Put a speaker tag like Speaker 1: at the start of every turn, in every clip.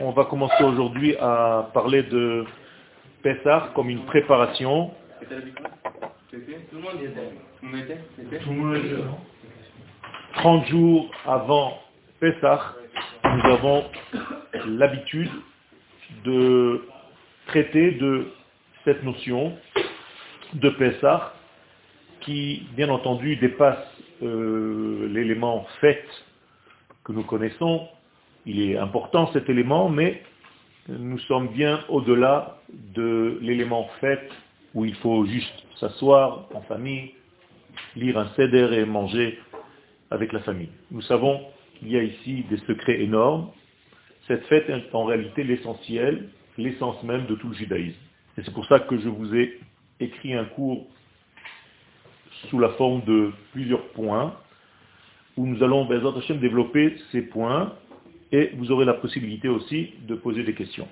Speaker 1: On va commencer aujourd'hui à parler de Pessah comme une préparation. 30 jours avant Pessah, nous avons l'habitude de traiter de cette notion de Pessah qui, bien entendu, dépasse euh, l'élément fait que nous connaissons. Il est important cet élément, mais nous sommes bien au-delà de l'élément fait où il faut juste s'asseoir en famille, lire un céder et manger avec la famille. Nous savons qu'il y a ici des secrets énormes. Cette fête est en réalité l'essentiel, l'essence même de tout le judaïsme. Et c'est pour ça que je vous ai écrit un cours sous la forme de plusieurs points, où nous allons, Bezat Hashem, développer ces points, et vous aurez la possibilité aussi de poser des questions.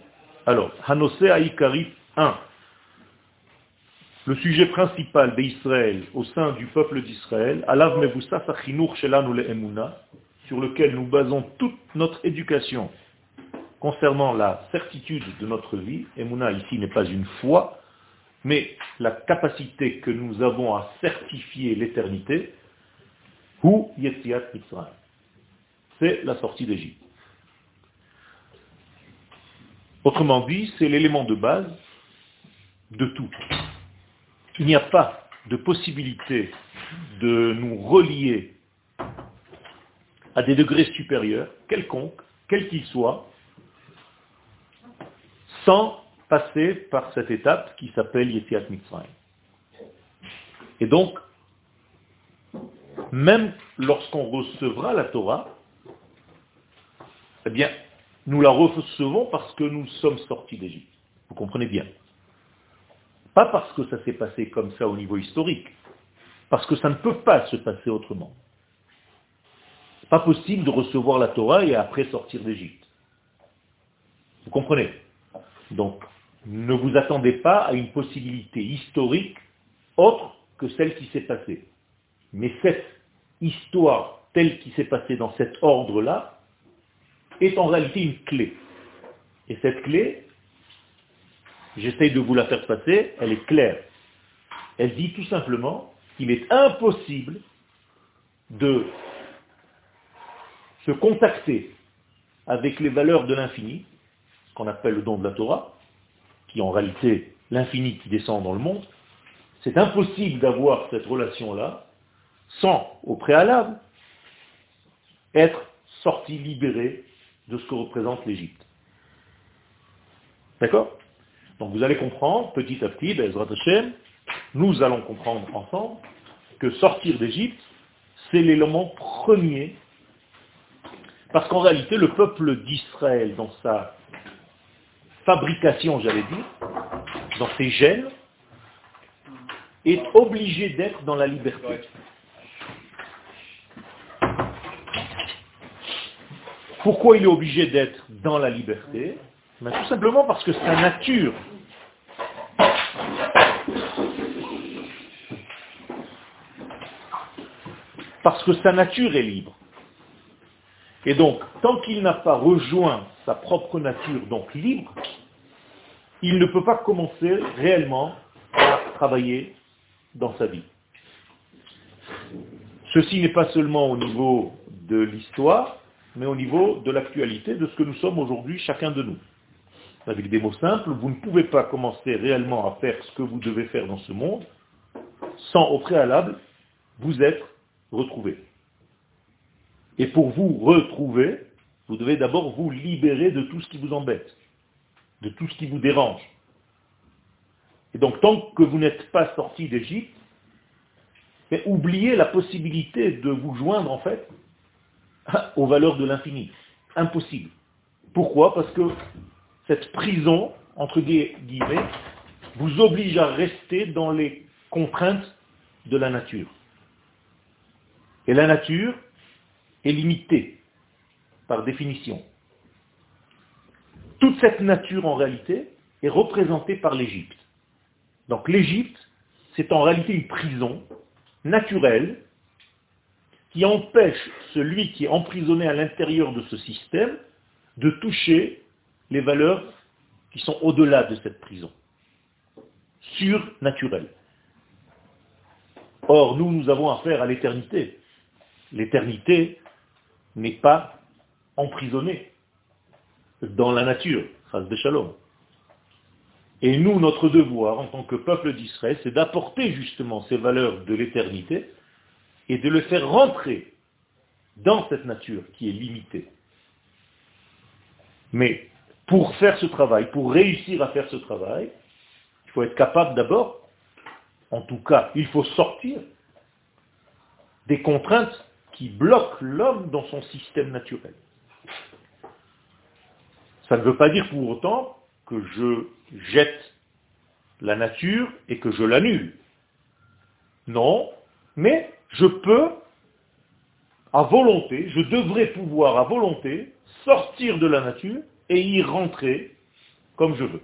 Speaker 1: Alors, Hanose Aïkari 1. Le sujet principal d'Israël au sein du peuple d'Israël, Alav Mevusa Sachinur Shelanu le Emuna, sur lequel nous basons toute notre éducation concernant la certitude de notre vie. Emuna ici n'est pas une foi, mais la capacité que nous avons à certifier l'éternité, ou Yetziat Mitzrayim. C'est la sortie d'Égypte. Autrement dit, c'est l'élément de base de tout. Il n'y a pas de possibilité de nous relier à des degrés supérieurs, quelconques, quels qu'ils soient, sans passer par cette étape qui s'appelle Yetziat Mitzrayim. Et donc, même lorsqu'on recevra la Torah, eh bien, nous la recevons parce que nous sommes sortis d'Égypte. Vous comprenez bien. Pas parce que ça s'est passé comme ça au niveau historique, parce que ça ne peut pas se passer autrement. Pas possible de recevoir la Torah et après sortir d'Égypte. Vous comprenez? Donc, ne vous attendez pas à une possibilité historique autre que celle qui s'est passée. Mais cette histoire telle qui s'est passée dans cet ordre-là est en réalité une clé. Et cette clé, j'essaye de vous la faire passer, elle est claire. Elle dit tout simplement qu'il est impossible de se contacter avec les valeurs de l'infini, ce qu'on appelle le don de la Torah, qui en réalité l'infini qui descend dans le monde, c'est impossible d'avoir cette relation-là sans, au préalable, être sorti libéré de ce que représente l'Égypte. D'accord? Donc vous allez comprendre, petit à petit, Hashem, nous allons comprendre ensemble que sortir d'Égypte, c'est l'élément premier, parce qu'en réalité, le peuple d'Israël, dans sa fabrication, j'allais dire, dans ses gènes, est obligé d'être dans la liberté. Pourquoi il est obligé d'être dans la liberté ben, Tout simplement parce que sa nature parce que sa nature est libre. Et donc, tant qu'il n'a pas rejoint sa propre nature, donc libre, il ne peut pas commencer réellement à travailler dans sa vie. Ceci n'est pas seulement au niveau de l'histoire, mais au niveau de l'actualité, de ce que nous sommes aujourd'hui, chacun de nous. Avec des mots simples, vous ne pouvez pas commencer réellement à faire ce que vous devez faire dans ce monde sans au préalable vous être retrouvé. Et pour vous retrouver, vous devez d'abord vous libérer de tout ce qui vous embête de tout ce qui vous dérange. Et donc, tant que vous n'êtes pas sorti d'Égypte, oubliez la possibilité de vous joindre, en fait, aux valeurs de l'infini. Impossible. Pourquoi? Parce que cette prison, entre guillemets, vous oblige à rester dans les contraintes de la nature. Et la nature est limitée, par définition. Toute cette nature, en réalité, est représentée par l'Égypte. Donc l'Égypte, c'est en réalité une prison naturelle qui empêche celui qui est emprisonné à l'intérieur de ce système de toucher les valeurs qui sont au-delà de cette prison, surnaturelles. Or, nous, nous avons affaire à l'éternité. L'éternité n'est pas emprisonnée dans la nature, de shalom. Et nous, notre devoir en tant que peuple d'Israël, c'est d'apporter justement ces valeurs de l'éternité et de le faire rentrer dans cette nature qui est limitée. Mais pour faire ce travail, pour réussir à faire ce travail, il faut être capable d'abord, en tout cas, il faut sortir des contraintes qui bloquent l'homme dans son système naturel. Ça ne veut pas dire pour autant que je jette la nature et que je l'annule. Non, mais je peux, à volonté, je devrais pouvoir à volonté sortir de la nature et y rentrer comme je veux.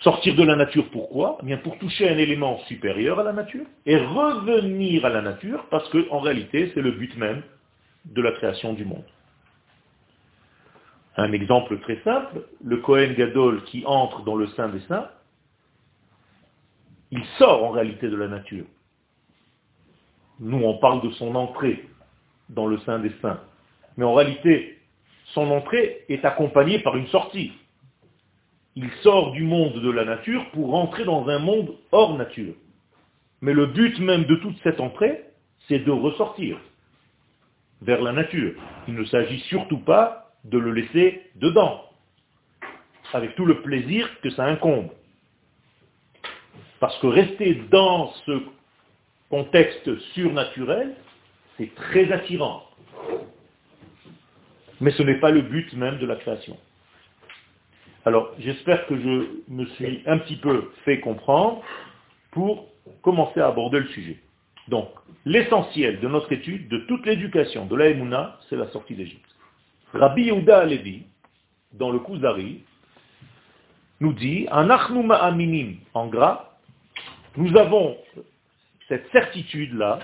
Speaker 1: Sortir de la nature, pourquoi? Eh bien Pour toucher un élément supérieur à la nature et revenir à la nature, parce qu'en réalité, c'est le but même de la création du monde. Un exemple très simple, le Kohen Gadol qui entre dans le sein des saints, il sort en réalité de la nature. Nous, on parle de son entrée dans le sein des saints. Mais en réalité, son entrée est accompagnée par une sortie. Il sort du monde de la nature pour entrer dans un monde hors nature. Mais le but même de toute cette entrée, c'est de ressortir vers la nature. Il ne s'agit surtout pas de le laisser dedans, avec tout le plaisir que ça incombe. Parce que rester dans ce contexte surnaturel, c'est très attirant. Mais ce n'est pas le but même de la création. Alors, j'espère que je me suis un petit peu fait comprendre pour commencer à aborder le sujet. Donc, l'essentiel de notre étude, de toute l'éducation de la c'est la sortie d'Égypte. Rabbi Yehuda Alevi, dans le Kuzari, nous dit, Anachnu ma'aminim, en gras, nous avons cette certitude-là,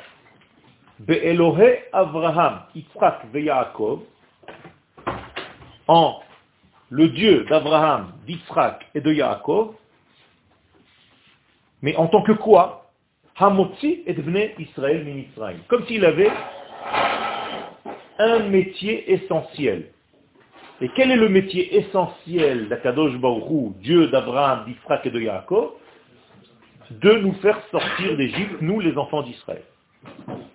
Speaker 1: Be'elohe Avraham, Yitzhak Yaakov, en le Dieu d'Abraham, d'Yitzhak et de Yaakov, mais en tant que quoi? Hamotzi et Bnei Israël Israël. Comme s'il avait un métier essentiel. Et quel est le métier essentiel d'Akadosh Baruch Dieu d'Abraham, d'Israël et de Yaakov? De nous faire sortir d'Égypte, nous les enfants d'Israël.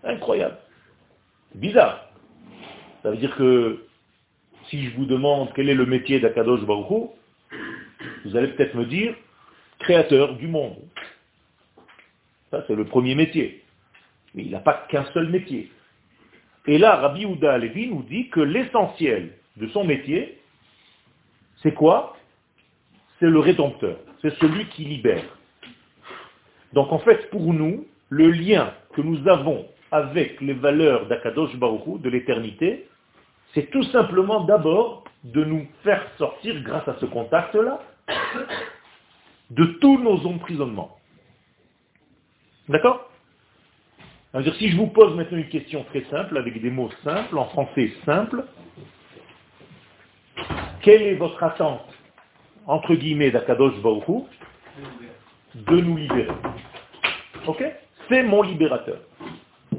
Speaker 1: Incroyable. Bizarre. Ça veut dire que si je vous demande quel est le métier d'Akadosh Baruch vous allez peut-être me dire créateur du monde. Ça, c'est le premier métier. Mais il n'a pas qu'un seul métier. Et là, Rabbi Ouda Alevi nous dit que l'essentiel de son métier, c'est quoi? C'est le rédempteur, c'est celui qui libère. Donc en fait, pour nous, le lien que nous avons avec les valeurs d'Akadosh Baruch de l'éternité, c'est tout simplement d'abord de nous faire sortir, grâce à ce contact-là, de tous nos emprisonnements. D'accord? Si je vous pose maintenant une question très simple, avec des mots simples, en français simple, quelle est votre attente, entre guillemets, d'Akadosh Baruch de nous libérer. Ok? C'est mon libérateur.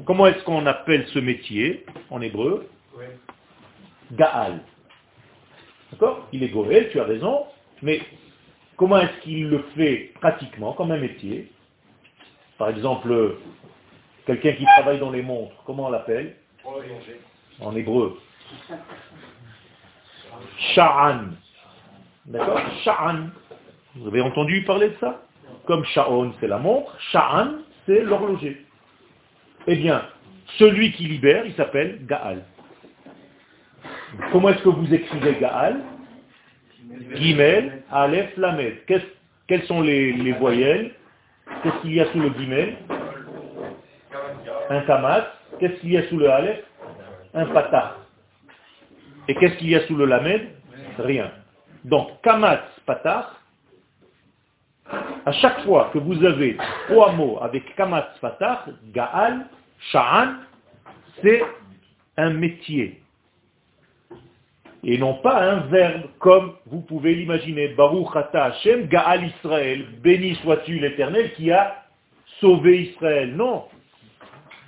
Speaker 1: Comment est-ce qu'on appelle ce métier en hébreu? Gaal. D'accord? Il est Goël, tu as raison, mais comment est-ce qu'il le fait pratiquement comme un métier? Par exemple, Quelqu'un qui travaille dans les montres, comment on l'appelle? En hébreu. Sha'an. D'accord? Sha'an. Vous avez entendu parler de ça? Comme Sha'on, c'est la montre, Sha'an, c'est l'horloger. Eh bien, celui qui libère, il s'appelle Gaal. Comment est-ce que vous écrivez Gaal? Gimel, Aleph, Lamed. Quelles sont les, les voyelles? Qu'est-ce qu'il y a sous le Gimel un kamat, qu'est-ce qu'il y a sous le aleph? Un patah. Et qu'est-ce qu'il y a sous le lamed? Rien. Donc, kamat, patah, à chaque fois que vous avez trois mots avec kamat, patah, gaal, Sha'an, c'est un métier. Et non pas un verbe comme vous pouvez l'imaginer. Baruch ata Hashem, Gaal Israël. Béni sois-tu l'éternel qui a sauvé Israël. Non.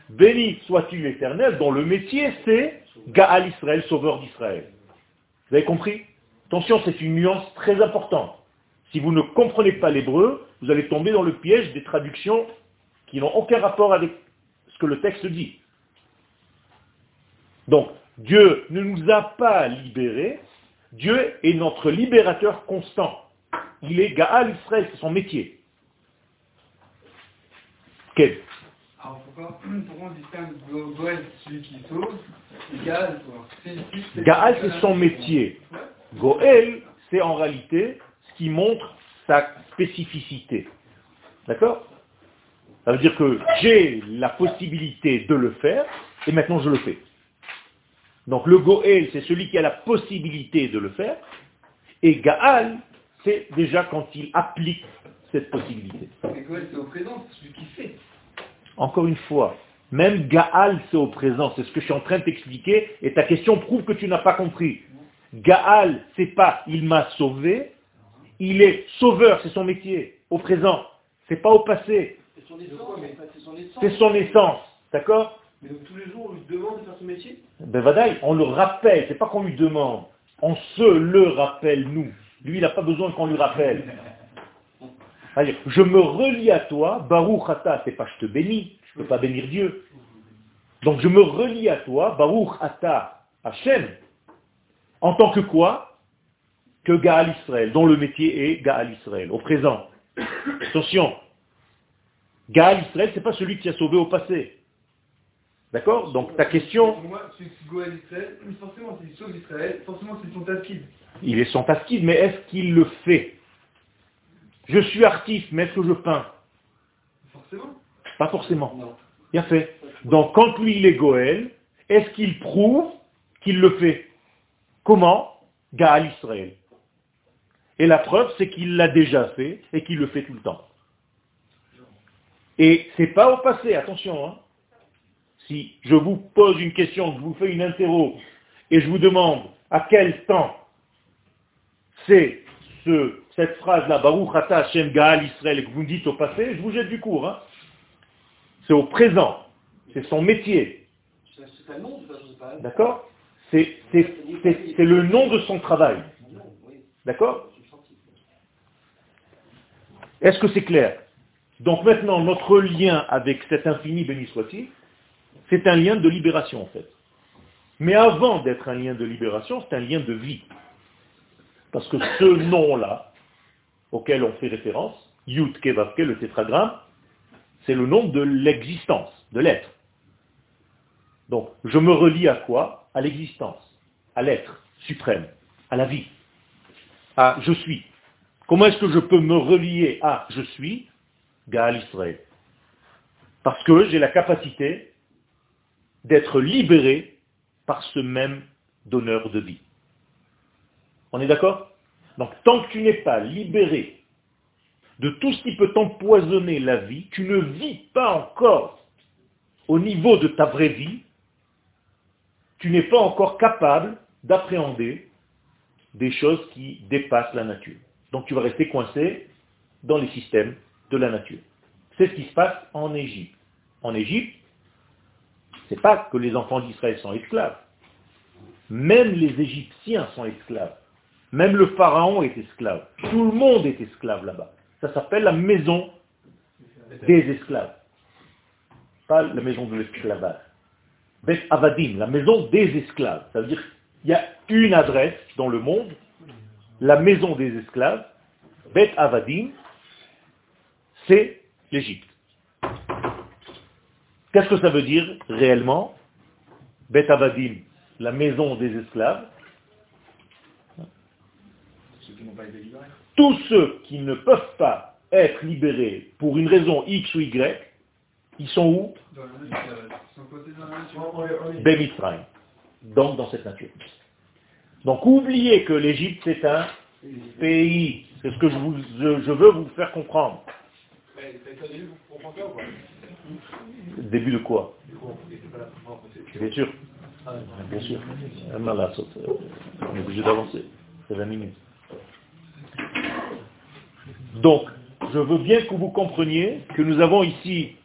Speaker 1: Béni sois-tu l'éternel dont le métier c'est Gaal Israël, sauveur d'Israël. Vous avez compris? Attention, c'est une nuance très importante. Si vous ne comprenez pas l'hébreu, vous allez tomber dans le piège des traductions qui n'ont aucun rapport avec ce que le texte dit. Donc, Dieu ne nous a pas libérés, Dieu est notre libérateur constant. Il est Gaal Israël, c'est son métier.
Speaker 2: Quel? Alors pourquoi, pourquoi on distingue Goël, celui qui sauve, et Gaal
Speaker 1: c'est son métier. Goël, c'est en réalité qui montre sa spécificité. D'accord? Ça veut dire que j'ai la possibilité de le faire, et maintenant je le fais. Donc le Goël, c'est celui qui a la possibilité de le faire, et Gaal, c'est déjà quand il applique cette possibilité.
Speaker 2: Mais Goël, c'est au présent, c'est celui qui fait.
Speaker 1: Encore une fois, même Gaal, c'est au présent, c'est ce que je suis en train de t'expliquer, et ta question prouve que tu n'as pas compris. Gaal, c'est pas il m'a sauvé, il est sauveur, c'est son métier, au présent, c'est pas au passé.
Speaker 3: C'est son essence,
Speaker 1: c'est son essence, d'accord?
Speaker 3: Mais donc tous les jours, on lui demande de faire son métier?
Speaker 1: Ben Vadaï, on le rappelle, c'est pas qu'on lui demande, on se le rappelle, nous. Lui, il n'a pas besoin qu'on lui rappelle. Je me relie à toi, Baruch Ata, c'est pas je te bénis, je ne peux pas bénir Dieu. Donc je me relie à toi, Baruch Ata, Hachem, en tant que quoi? Que Gaal Israël, dont le métier est Gaal Israël, au présent. Attention, Gaal Israël, ce n'est pas celui qui a sauvé au passé. D'accord Donc ta question...
Speaker 2: Moi, qui Goël Israël, forcément, s'il sauve Israël, forcément, c'est son taskid.
Speaker 1: Il est son taskid, mais est-ce qu'il le fait? Je suis artiste, mais est-ce que je peins?
Speaker 2: Forcément.
Speaker 1: Pas forcément. Non. Bien fait. Donc quand lui il est Goël, est-ce qu'il prouve qu'il le fait? Comment? Gaal Israël. Et la preuve, c'est qu'il l'a déjà fait et qu'il le fait tout le temps. Et c'est pas au passé, attention. Hein. Si je vous pose une question, je vous fais une interro, et je vous demande à quel temps c'est ce, cette phrase-là, Baruch Ata Hashem Gaal Israël, que vous me dites au passé, je vous jette du cours. Hein. C'est au présent. C'est son métier. D'accord? C'est le nom de son travail. D'accord? Est-ce que c'est clair? Donc maintenant, notre lien avec cet infini béni soit-il, c'est un lien de libération en fait. Mais avant d'être un lien de libération, c'est un lien de vie. Parce que ce nom-là, auquel on fait référence, Yud Kevavke, le tétragramme, c'est le nom de l'existence, de l'être. Donc, je me relie à quoi? À l'existence, à l'être suprême, à la vie, à je suis. Comment est-ce que je peux me relier à je suis Gaal Israël? Parce que j'ai la capacité d'être libéré par ce même donneur de vie. On est d'accord? Donc tant que tu n'es pas libéré de tout ce qui peut t'empoisonner la vie, tu ne vis pas encore au niveau de ta vraie vie, tu n'es pas encore capable d'appréhender des choses qui dépassent la nature. Donc tu vas rester coincé dans les systèmes de la nature. C'est ce qui se passe en Égypte. En Égypte, ce n'est pas que les enfants d'Israël sont esclaves. Même les Égyptiens sont esclaves. Même le pharaon est esclave. Tout le monde est esclave là-bas. Ça s'appelle la maison des esclaves. Pas la maison de l'esclavage. Bet Avadim, la maison des esclaves. Ça veut dire qu'il y a une adresse dans le monde, la maison des esclaves, Bet Avadim, c'est l'Égypte. Qu'est-ce que ça veut dire réellement? Bet Avadim, la maison des esclaves. Tous ceux qui ne peuvent pas être libérés pour une raison X ou Y, ils sont où? Bémisraïm. Donc dans cette nature. Donc oubliez que l'Égypte c'est un pays. C'est ce que je, veux vous faire comprendre. Début de quoi? Bien sûr. Bien sûr. On est obligé d'avancer. C'est 20 minutes. Donc, je veux bien que vous compreniez que nous avons ici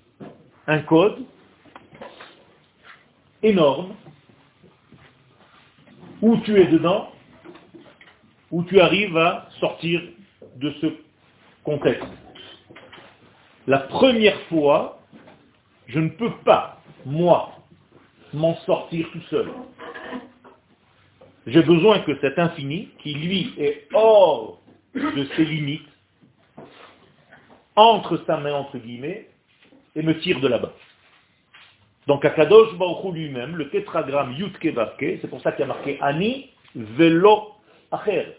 Speaker 1: un code énorme où tu es dedans, où tu arrives à sortir de ce contexte. La première fois, je ne peux pas, moi, m'en sortir tout seul. J'ai besoin que cet infini, qui lui est hors de ses limites, entre sa main entre guillemets et me tire de là-bas. Donc Akadosh Baruch lui-même, le tétragramme Yutke Vavke, c'est pour ça qu'il y a marqué Ani Velo Acher.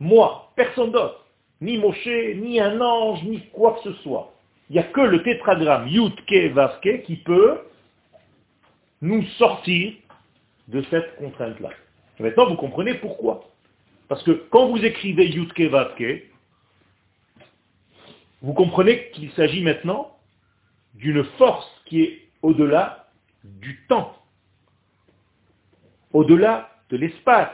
Speaker 1: Moi, personne d'autre, ni Moshe, ni un ange, ni quoi que ce soit. Il n'y a que le tétragramme Yutke Vavke qui peut nous sortir de cette contrainte-là. Maintenant, vous comprenez pourquoi. Parce que quand vous écrivez Yutke Vavke, vous comprenez qu'il s'agit maintenant d'une force qui est au-delà du temps, au-delà de l'espace,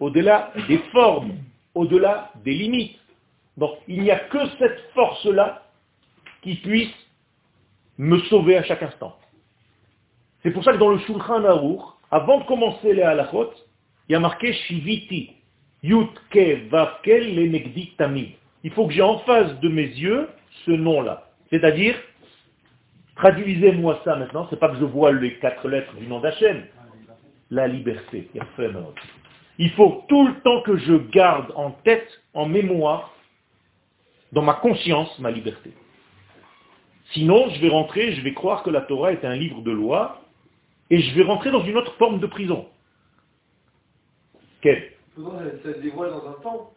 Speaker 1: au-delà des formes, au-delà des limites. Donc il n'y a que cette force-là qui puisse me sauver à chaque instant. C'est pour ça que dans le Shulchan Aruch, avant de commencer les halachot, il y a marqué Shiviti, Yutke Vavke Lenegdi Tamid il faut que j'ai en face de mes yeux ce nom-là. C'est-à-dire, traduisez-moi ça maintenant, c'est pas que je vois les quatre lettres du nom d'Hachem, la liberté. Il faut tout le temps que je garde en tête, en mémoire, dans ma conscience, ma liberté. Sinon, je vais rentrer, je vais croire que la Torah est un livre de loi, et je vais rentrer dans une autre forme de prison. Quelle?
Speaker 3: Ça se dévoile dans un temps.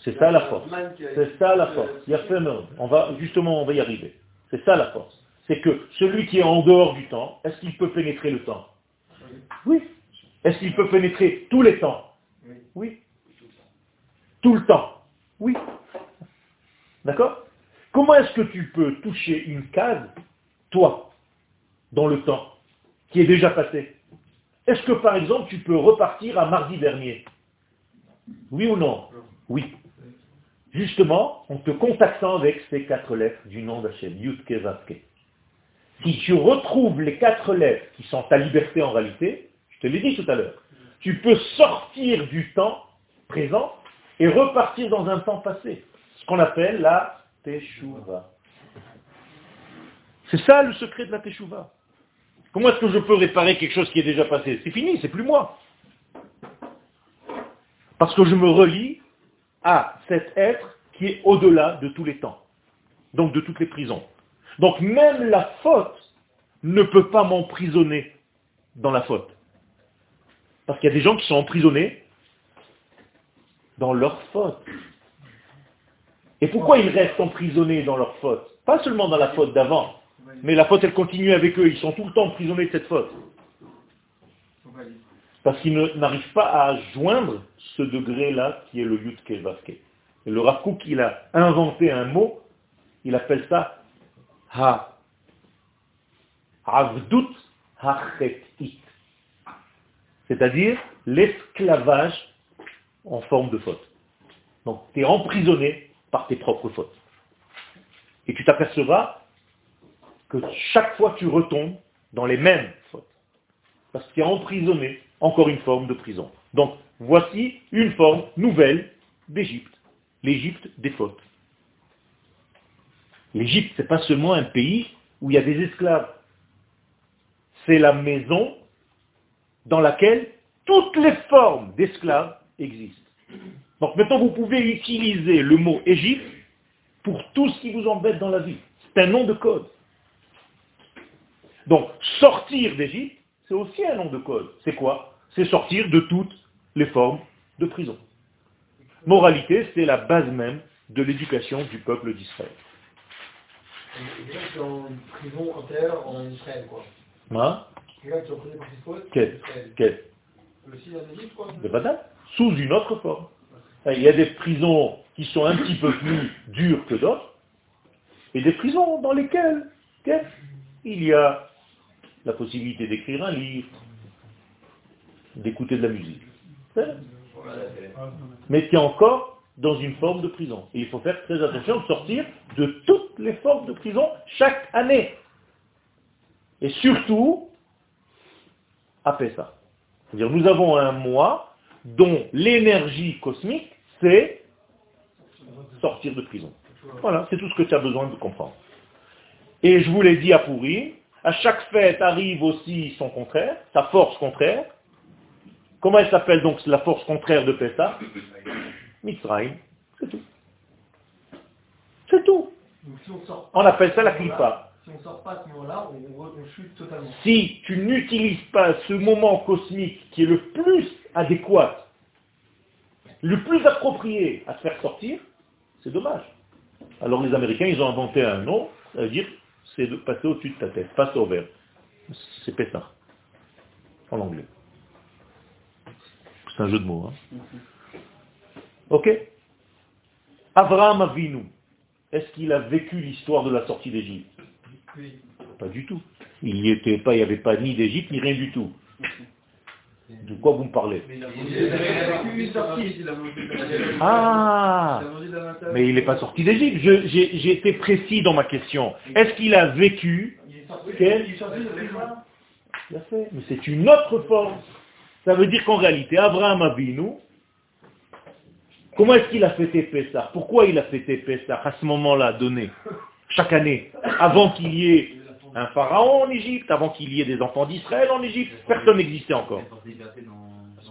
Speaker 1: C'est ça la force. C'est ça la force. On va, justement, on va y arriver. C'est ça la force. C'est que celui qui est en dehors du temps, est-ce qu'il peut pénétrer le temps? Oui. Est-ce qu'il peut pénétrer tous les temps? Oui. Tout le temps? Oui. D'accord? Comment est-ce que tu peux toucher une case, toi, dans le temps, qui est déjà passé? Est-ce que par exemple tu peux repartir à mardi dernier? Oui ou non? Oui. Justement, en te contactant avec ces quatre lettres du nom d'Hachem, Yudke Vavke. Si tu retrouves les quatre lettres qui sont ta liberté en réalité, je te l'ai dit tout à l'heure, tu peux sortir du temps présent et repartir dans un temps passé. Ce qu'on appelle la Teshuvah. C'est ça le secret de la Teshuvah. Comment est-ce que je peux réparer quelque chose qui est déjà passé? C'est fini, c'est plus moi. Parce que je me relie à cet être qui est au-delà de tous les temps, donc de toutes les prisons. Donc même la faute ne peut pas m'emprisonner dans la faute. Parce qu'il y a des gens qui sont emprisonnés dans leur faute. Et pourquoi ils restent emprisonnés dans leur faute? Pas seulement dans la faute d'avant, mais la faute elle continue avec eux, ils sont tout le temps emprisonnés de cette faute. Parce qu'ils n'arrivent pas à joindre ce degré-là qui est le Yutke Vaske. Et le Rav il a inventé un mot, il appelle ça Ha. Avdut Hachet'it. C'est-à-dire l'esclavage en forme de faute. Donc tu es emprisonné par tes propres fautes. Et tu t'apercevras que chaque fois tu retombes dans les mêmes fautes. Parce que tu es emprisonné encore une forme de prison. Donc, voici une forme nouvelle d'Égypte. L'Égypte des fautes. L'Égypte, ce n'est pas seulement un pays où il y a des esclaves. C'est la maison dans laquelle toutes les formes d'esclaves existent. Donc maintenant, vous pouvez utiliser le mot Égypte pour tout ce qui vous embête dans la vie. C'est un nom de code. Donc, sortir d'Égypte, c'est aussi un nom de code. C'est quoi? C'est sortir de toutes les formes de prison. Moralité, c'est la base même de l'éducation du peuple d'Israël.
Speaker 3: Et en prison entière en Israël, quoi.
Speaker 1: Hein
Speaker 3: Quel
Speaker 1: Quel Sous une autre forme. Il y a des prisons qui sont un petit peu plus dures que d'autres, et des prisons dans lesquelles il y a la possibilité d'écrire un livre, d'écouter de la musique. Mais es encore dans une forme de prison. Et il faut faire très attention de sortir de toutes les formes de prison chaque année. Et surtout, à ça. C'est-à-dire, nous avons un mois dont l'énergie cosmique, c'est sortir de prison. Voilà, c'est tout ce que tu as besoin de comprendre. Et je vous l'ai dit à Pourri, à chaque fête arrive aussi son contraire, sa force contraire. Comment elle s'appelle donc la force contraire de Pessah? Mitzrayim. C'est tout. C'est tout. on, appelle ça la clipa.
Speaker 3: Si on ne sort pas à ce moment-là, on, chute totalement.
Speaker 1: Si tu n'utilises pas ce moment cosmique qui est le plus adéquat, le plus approprié à te faire sortir, c'est dommage. Alors les Américains, ils ont inventé un nom, ça veut dire c'est de passer au-dessus de ta tête, passe au vert. C'est Pessah, en anglais. C'est un jeu de mots. Hein. Ok? Abraham Avinu, est-ce qu'il a vécu l'histoire de la sortie d'Égypte? Pas du tout. Il n'y était pas, il n'y avait pas ni d'Égypte, ni rien du tout. De quoi vous me parlez? Ah. Mais il n'est pas sorti d'Égypte. J'ai été précis dans ma question. Est-ce qu'il a vécu Mais c'est une autre forme. Ça veut dire qu'en réalité, Abraham Avinu, comment est-ce qu'il a fêté Pessah? Pourquoi il a fêté Pessah à ce moment-là donné? Chaque année, avant qu'il y ait un pharaon en Égypte, avant qu'il y ait des enfants d'Israël en Égypte, personne n'existait encore.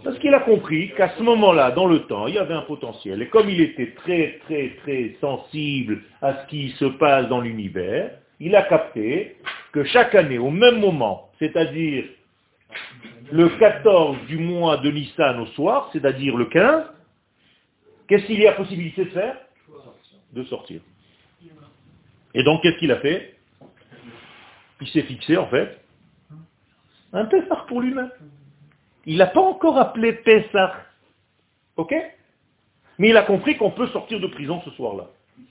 Speaker 1: Parce qu'il a compris qu'à ce moment-là, dans le temps, il y avait un potentiel. Et comme il était très, très, très sensible à ce qui se passe dans l'univers, il a capté que chaque année, au même moment, c'est-à-dire le 14 du mois de Nissan au soir, c'est-à-dire le 15, qu'est-ce qu'il y a possibilité de faire De sortir. Et donc, qu'est-ce qu'il a fait? Il s'est fixé, en fait, un Pessah pour lui-même. Il n'a pas encore appelé Pessah. Ok? Mais il a compris qu'on peut sortir de prison ce soir-là.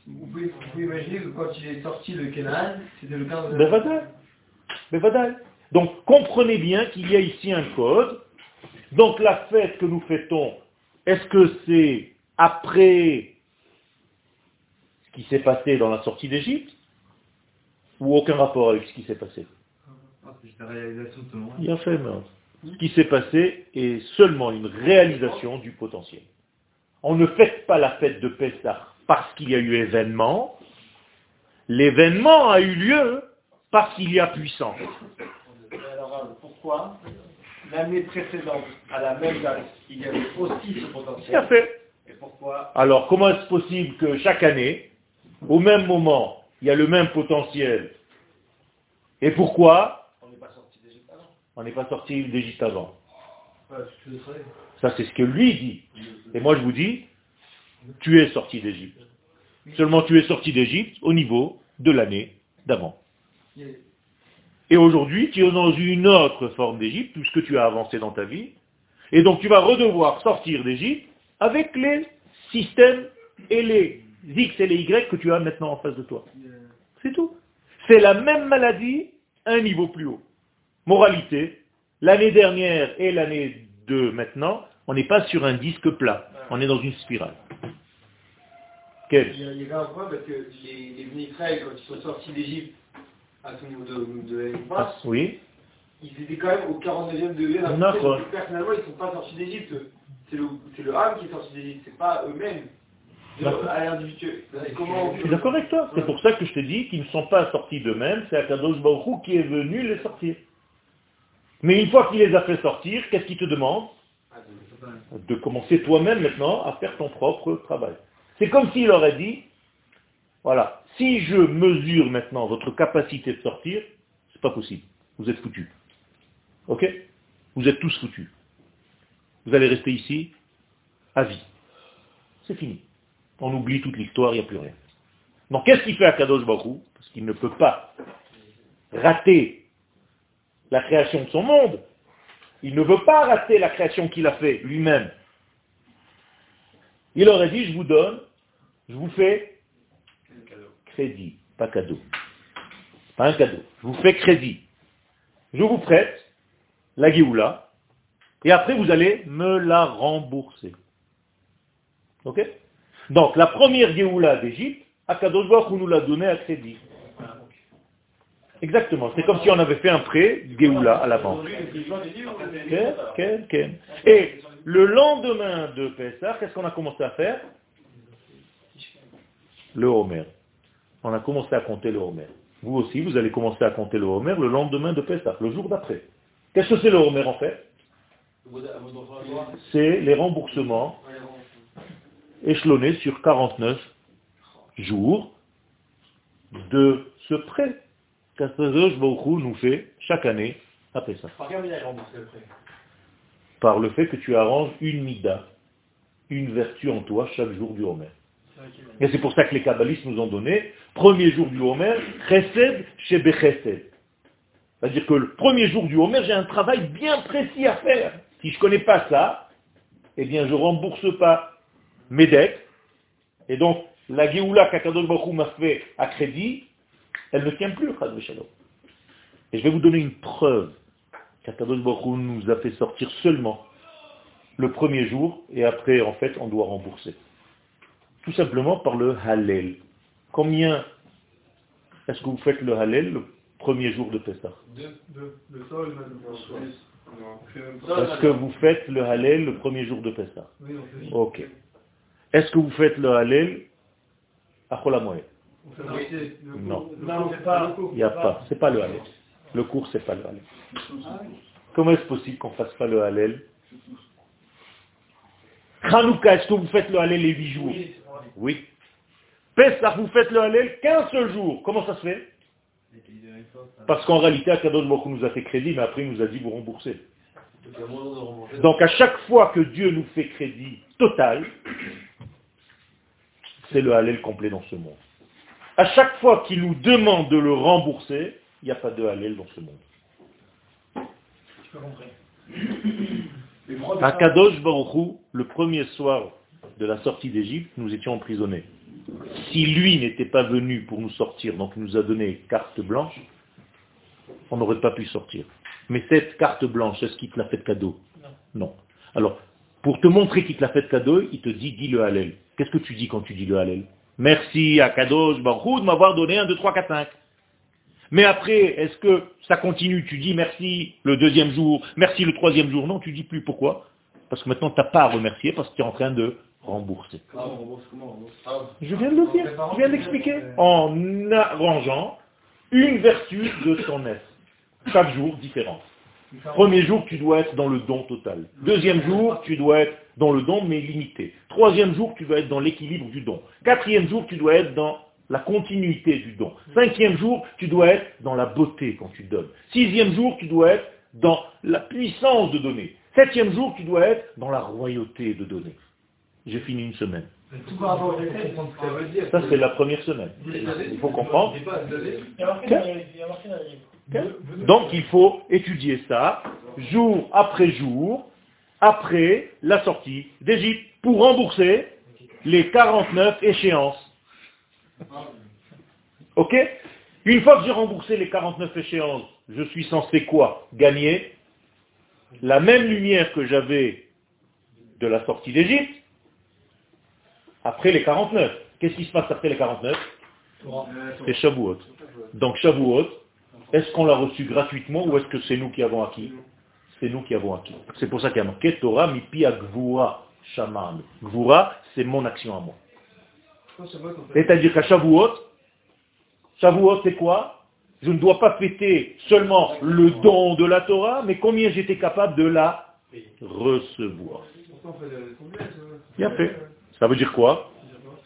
Speaker 3: Vous pouvez, imaginer que quand il est sorti de Canaan, c'était le 15
Speaker 1: de... Donc comprenez bien qu'il y a ici un code. Donc la fête que nous fêtons, est-ce que c'est après ce qui s'est passé dans la sortie d'Égypte ou aucun rapport avec ce qui s'est passé Il a fait. Ce qui s'est passé est seulement une réalisation du potentiel. On ne fête pas la fête de Pessah parce qu'il y a eu événement. L'événement a eu lieu parce qu'il y a puissance.
Speaker 3: Alors, pourquoi l'année précédente, à la même date, il y avait aussi ce potentiel?
Speaker 1: Fait. Et pourquoi Alors, comment est-ce possible que chaque année, au même moment, il y a le même potentiel? Et pourquoi? On n'est pas sorti d'Égypte avant. Ça, c'est ce que lui dit. Et moi, je vous dis, tu es sorti d'Égypte. Seulement, tu es sorti d'Égypte au niveau de l'année d'avant. Et aujourd'hui, tu es dans une autre forme d'Égypte, puisque tu as avancé dans ta vie. Et donc, tu vas redevoir sortir d'Égypte avec les systèmes et les X et les Y que tu as maintenant en face de toi. C'est tout. C'est la même maladie, un niveau plus haut. Moralité, l'année dernière et l'année de maintenant, on n'est pas sur un disque plat, on est dans une spirale.
Speaker 3: Quel il, y a, il y a un point parce que les, les quand ils sont sortis d'Égypte, à ce niveau de, de
Speaker 1: ah, oui.
Speaker 3: ils étaient quand même au 49e degré. Personnellement, ils ne sont pas sortis d'Égypte. C'est le, le âme qui est sorti d'Égypte, c'est pas eux-mêmes. À Je
Speaker 1: suis d'accord avec toi. C'est pour ça que je te dis qu'ils ne sont pas sortis d'eux-mêmes, c'est Akadosh Baruch qui est venu les sortir. Mais une fois qu'il les a fait sortir, qu'est-ce qu'il te demande? De commencer toi-même maintenant à faire ton propre travail. C'est comme s'il aurait dit, voilà, si je mesure maintenant votre capacité de sortir, c'est pas possible. Vous êtes foutus. Ok? Vous êtes tous foutus. Vous allez rester ici à vie. C'est fini. On oublie toute l'histoire, il n'y a plus rien. Donc qu'est-ce qu'il fait à Kadosh Baruch Parce qu'il ne peut pas rater la création de son monde. Il ne veut pas rater la création qu'il a fait lui-même. Il aurait dit, je vous donne, je vous fais crédit, pas cadeau. Pas un cadeau. Je vous fais crédit. je vous prête la Géoula, et après vous allez me la rembourser. Ok? Donc la première Géoula d'Égypte, Akadosh Baruch nous l'a donné à crédit. Exactement, c'est comme si on avait fait un prêt Géoula à la banque. Et le lendemain de Pessah, qu'est-ce qu'on a commencé à faire? Le Homer. On a commencé à compter le Homer. Vous aussi, vous allez commencer à compter le Homer le lendemain de Pessah, le jour d'après. Qu'est-ce que c'est le Homer en fait? C'est les remboursements échelonnés sur 49 jours de ce prêt qu'Astazosh Baruch nous fait chaque année à Pessah. Par le fait que tu arranges une mida, une vertu en toi chaque jour du Homer. Et c'est pour ça que les kabbalistes nous ont donné, premier jour du Homer, chesed chez Bechesed. C'est-à-dire que le premier jour du Homer, j'ai un travail bien précis à faire. Si je ne connais pas ça, eh bien je ne rembourse pas mes dettes. Et donc, la Géoula qu'Akadol Baruch m'a fait à crédit, elle ne tient plus, Shalom. Et je vais vous donner une preuve qu'Akadol Baruch nous a fait sortir seulement le premier jour, et après, en fait, on doit rembourser. Tout simplement par le Hallel. Combien est-ce que vous faites le Hallel le premier jour de Pessah Est-ce que vous faites le Hallel le premier jour de Pessah Ok. Est-ce que vous faites le Hallel à Cholamoé Non. Il n'y a pas. C'est pas le Hallel. Le cours, c'est pas le Hallel. Comment est-ce possible qu'on ne fasse pas le Hallel Hanouka, est-ce que vous faites le Hallel les huit jours oui. Pessah, vous faites le Hallel qu'un seul jour. Comment ça se fait Parce qu'en réalité, Akadosh Baruch nous a fait crédit, mais après il nous a dit vous remboursez. Donc à chaque fois que Dieu nous fait crédit total, c'est le Hallel complet dans ce monde. À chaque fois qu'il nous demande de le rembourser, il n'y a pas de Hallel dans ce monde. Akadosh Baruch le premier soir de la sortie d'Égypte, nous étions emprisonnés. Si lui n'était pas venu pour nous sortir, donc il nous a donné carte blanche, on n'aurait pas pu sortir. Mais cette carte blanche, est-ce qu'il te l'a fait de cadeau? Non. Alors, pour te montrer qu'il te l'a fait de cadeau, il te dit, dis le Hallel. Qu'est-ce que tu dis quand tu dis le Hallel Merci à Kadosh Baruch de m'avoir donné un, deux, trois, quatre, cinq. Mais après, est-ce que ça continue? Tu dis merci le deuxième jour, merci le troisième jour. Non, tu dis plus. Pourquoi? Parce que maintenant, tu n'as pas à remercier parce que tu es en train de rembourser. Ah, ah, je viens de le dire, je viens d'expliquer. En arrangeant une vertu de ton être. Chaque jour différente. Premier jour, tu dois être dans le don total. Deuxième jour, tu dois être dans le don, mais limité. Troisième jour, tu dois être dans l'équilibre du don. Quatrième jour, tu dois être dans la continuité du don. Cinquième jour, tu dois être dans la beauté quand tu donnes. Sixième jour, tu dois être dans la puissance de donner. Septième jour, tu dois être dans la royauté de donner j'ai fini une semaine. Ça, c'est la première semaine. Il faut comprendre. Donc, il faut étudier ça jour après jour, après la sortie d'Égypte, pour rembourser les 49 échéances. Ok Une fois que j'ai remboursé les 49 échéances, je suis censé quoi? Gagner la même lumière que j'avais de la sortie d'Égypte, après les 49. Qu'est-ce qui se passe après les 49 C'est Shavuot. Donc Shavuot, est-ce qu'on l'a reçu gratuitement ou est-ce que c'est nous qui avons acquis C'est nous qui avons acquis. C'est pour ça qu'il y a marqué Torah mipi gvura shaman. Gvura, c'est mon action à moi. C'est-à-dire qu'à Shavuot, Shavuot c'est quoi Je ne dois pas fêter seulement le don de la Torah, mais combien j'étais capable de la recevoir. Bien fait. Ça veut dire quoi?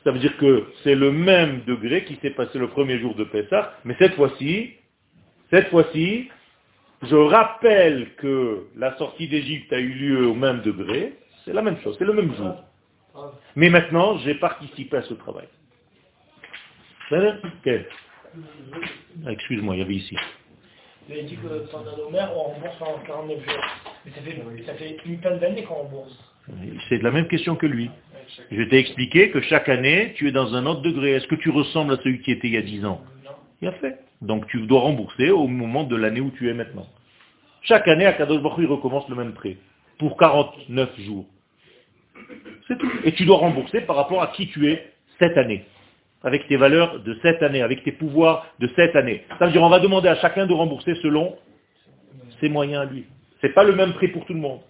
Speaker 1: Ça veut dire que c'est le même degré qui s'est passé le premier jour de Pessah, mais cette fois-ci, cette fois-ci, je rappelle que la sortie d'Égypte a eu lieu au même degré, c'est la même chose, c'est le même jour. Mais maintenant, j'ai participé à ce travail. Excuse-moi, il y avait ici.
Speaker 4: Vous avez dit que pendant nos mères, on rembourse en 49 jours. Mais ça fait, ça fait une tonne d'années qu'on rembourse.
Speaker 1: C'est la même question que lui. Je t'ai expliqué que chaque année, tu es dans un autre degré. Est-ce que tu ressembles à celui qui était il y a 10 ans? Il a fait. Donc tu dois rembourser au moment de l'année où tu es maintenant. Chaque année, Akadosh Baruch il recommence le même prêt pour 49 jours. C'est tout. Et tu dois rembourser par rapport à qui tu es cette année, avec tes valeurs de cette année, avec tes pouvoirs de cette année. Ça veut dire on va demander à chacun de rembourser selon ses moyens à lui. C'est pas le même prix pour tout le monde.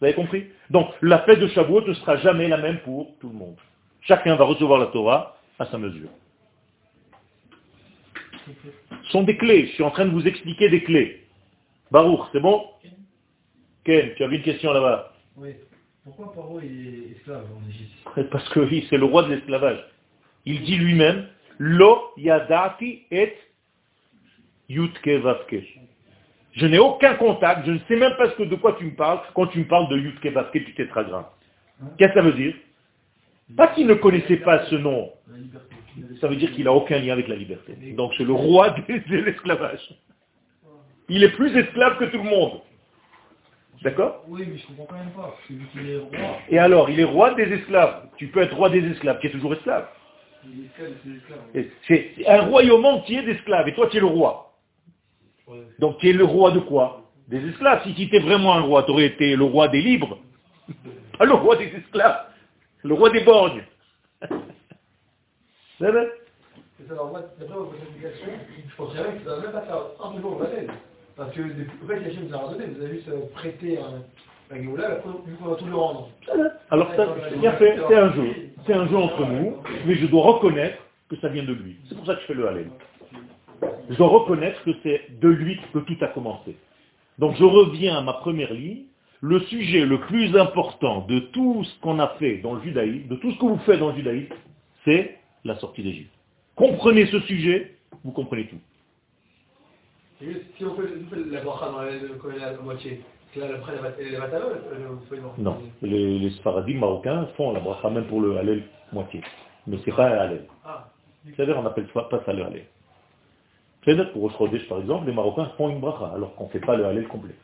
Speaker 1: Vous avez compris? Donc la fête de Shavuot ne sera jamais la même pour tout le monde. Chacun va recevoir la Torah à sa mesure. Ce sont des clés. Je suis en train de vous expliquer des clés. Baruch, c'est bon? Ken, tu avais une question là-bas.
Speaker 5: Oui. Pourquoi Paro est esclave en Égypte?
Speaker 1: Parce que oui, c'est le roi de l'esclavage. Il dit lui-même, Lo yadati et yutke vavke. Je n'ai aucun contact, je ne sais même pas ce que, de quoi tu me parles quand tu me parles de yutke vavke du tétragramme. Qu'est-ce que ça veut dire? Pas qu'il ne connaissait pas ce nom. Ça veut dire qu'il n'a aucun lien avec la liberté. Donc c'est le roi de, l'esclavage. Il est plus esclave que tout le monde. D'accord?
Speaker 5: Oui, mais je comprends quand même pas. est roi,
Speaker 1: Et alors, il est roi des esclaves. Tu peux être roi des esclaves, qui est toujours esclave.
Speaker 5: C'est
Speaker 1: un royaume entier d'esclaves, et toi tu es le roi. Donc tu es le roi de quoi Des esclaves. Si tu étais vraiment un roi, tu aurais été le roi des libres. Pas le roi des esclaves. Le roi des borgnes. C'est vrai
Speaker 6: Et ça, alors, moi, d'après votre explication, je pense jamais que ça ne va même pas faire un jour Valais. Parce que, en fait, Yachem nous a redonné, vous avez juste prêté un, la Géoula, après, qu'on va tout lui rendre.
Speaker 1: Alors ça, c'est bien fait, c'est un jeu. C'est un jeu entre nous, mais je dois reconnaître que ça vient de lui. C'est pour ça que je fais le Hallel. Je dois reconnaître que c'est de lui que tout a commencé. Donc je reviens à ma première ligne. Le sujet le plus important de tout ce qu'on a fait dans le judaïsme, de tout ce que vous faites dans le judaïsme, c'est la sortie d'Égypte. Comprenez ce sujet, vous comprenez tout.
Speaker 6: Si on fait, on la bracha dans la, moitié, vous
Speaker 1: Non, les, les marocains font la bracha même pour le Hallel moitié. Mais c'est pas un Hallel.
Speaker 6: Ah,
Speaker 1: C'est-à-dire, on n'appelle pas pas ça le Hallel. C'est-à-dire, pour Rosh par exemple, les Marocains font une bracha, alors qu'on ne fait pas le Hallel complet.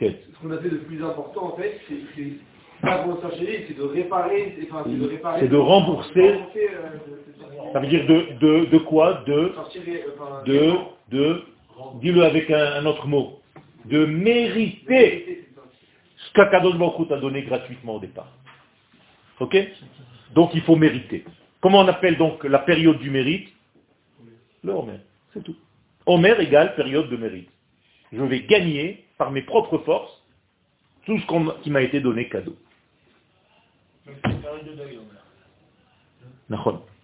Speaker 3: Ce qu'on a fait de plus important, en fait, c'est c'est de réparer, enfin, c'est de réparer.
Speaker 1: C'est de rembourser.
Speaker 3: rembourser, euh,
Speaker 1: Ça veut dire de, de, de quoi? De,
Speaker 3: enfin,
Speaker 1: de, de, dis-le avec un, un autre mot, de mériter ce qu'Akadosh Baruch t'a donné gratuitement au départ. Ok? Donc il faut mériter. Comment on appelle donc la période du mérite? Le Homer, c'est tout. Homer égale période de mérite. Je vais gagner par mes propres forces tout ce qui m'a été donné cadeau.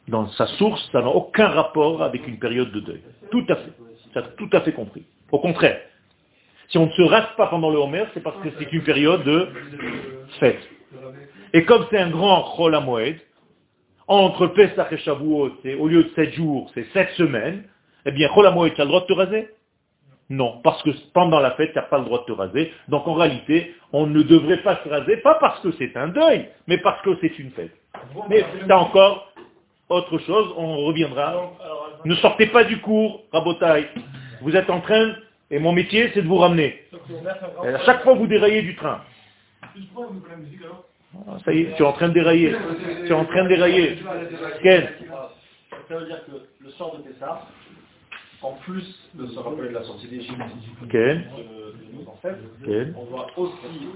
Speaker 1: Dans sa source, ça n'a aucun rapport avec une période de deuil. Tout à fait. Ça tout à fait compris. Au contraire. Si on ne se rase pas pendant le Homer, c'est parce que c'est une période de fête. Et comme c'est un grand Chol HaMoed, entre Pesach et Shavuot, c'est- au lieu de 7 jours, c'est 7 semaines, eh bien, Chol HaMoed, tu as le droit de te raser? Non, parce que pendant la fête, tu n'as pas le droit de te raser. Donc en réalité, on ne devrait pas se raser, pas parce que c'est un deuil, mais parce que c'est une fête. Mais c'est encore autre chose, on reviendra.
Speaker 4: Alors,
Speaker 1: Ne sortez pas du cours, Rabotaï. Vous êtes en train, et mon métier, c'est de vous ramener. Et à chaque fois, vous déraillez du train. Ah, Ça y est, tu es en train de dérailler. Tu es en train de dérailler. Ken,
Speaker 7: Ça veut dire que le sort de Pessah, en plus de se rappeler de la sortie d'Égypte
Speaker 1: Ken,
Speaker 7: de, nos ancêtres, on doit aussi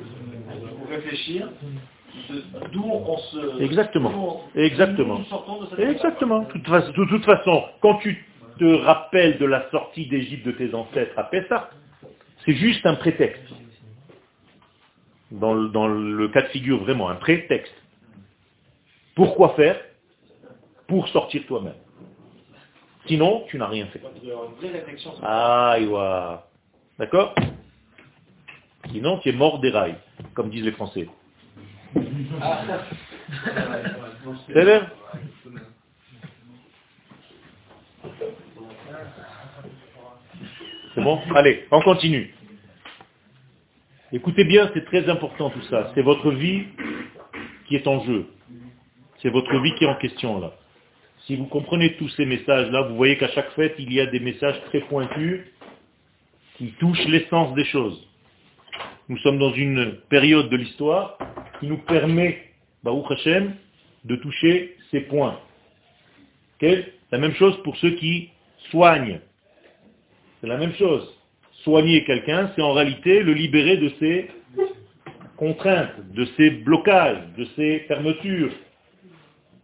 Speaker 7: réfléchir d'où on se...
Speaker 1: Exactement. Exactement. Exactement. De toute, façon, de toute façon, quand tu te rappelles de la sortie d'Égypte de tes ancêtres à Pessah, c'est juste un prétexte. Dans le, dans le cas de figure, vraiment, un prétexte. Pourquoi faire Pour sortir toi-même? Sinon, tu n'as rien fait. Ah, Iwa. D'accord? Sinon, tu es mort des rails, comme disent les Français. C'est C'est bon? Allez, on continue. Écoutez bien, c'est très important tout ça. C'est votre vie qui est en jeu. C'est votre vie qui est en question là. Si vous comprenez tous ces messages-là, vous voyez qu'à chaque fête, il y a des messages très pointus qui touchent l'essence des choses. Nous sommes dans une période de l'histoire qui nous permet, Baruch Hashem, de toucher ces points. La même chose pour ceux qui soignent. C'est la même chose. Soigner quelqu'un, c'est en réalité le libérer de ses contraintes, de ses blocages, de ses fermetures,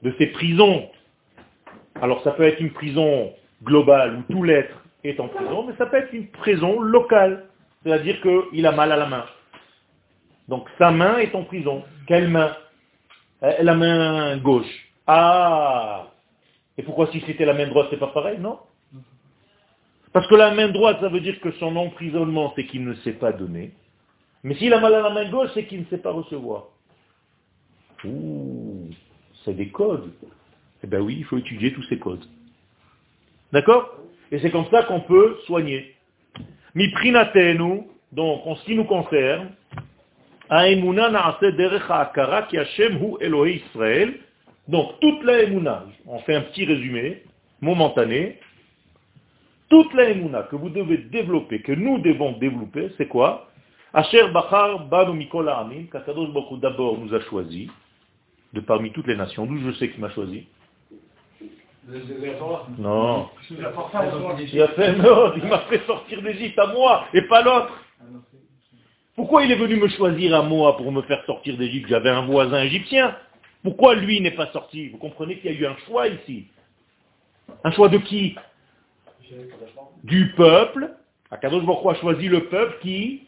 Speaker 1: de ses prisons. Alors ça peut être une prison globale où tout l'être est en prison, mais ça peut être une prison locale, c'est-à-dire qu'il a mal à la main. Donc sa main est en prison. Quelle main? Euh, La main gauche. Ah Et pourquoi si c'était la main droite, c'est pas pareil, non Parce que la main droite, ça veut dire que son emprisonnement, c'est qu'il ne sait pas donner. Mais s'il a mal à la main gauche, c'est qu'il ne sait pas recevoir. Ouh, c'est des codes. Eh bien oui, il faut étudier tous ces codes. D'accord? Et c'est comme ça qu'on peut soigner. Miprinatenu, donc en ce qui nous concerne, donc toute la emuna, on fait un petit résumé, momentané, toute la que vous devez développer, que nous devons développer, c'est quoi? Asher Bachar Banu Mikola Amin, Kakadosh Baruch d'abord nous a choisi, de parmi toutes les nations, d'où je sais qu'il m'a choisi? Non. Il a fait, non, il m'a fait sortir d'Égypte à moi et pas l'autre. Pourquoi il est venu me choisir à moi pour me faire sortir d'Égypte? J'avais un voisin égyptien. Pourquoi lui n'est pas sorti? Vous comprenez qu'il y a eu un choix ici. Un choix de qui? Du peuple. Akadosh Baruch a choisi le peuple qui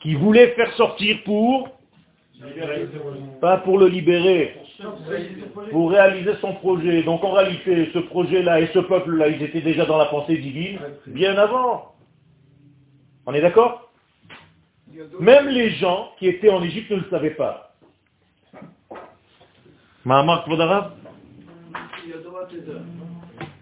Speaker 1: qui voulait faire sortir pour pas pour le libérer, pour réaliser son projet. Donc en réalité, ce projet-là et ce peuple-là, ils étaient déjà dans la pensée divine bien avant. On est d'accord? Même les gens qui étaient en Égypte ne le savaient pas. Mahamar Kvodarav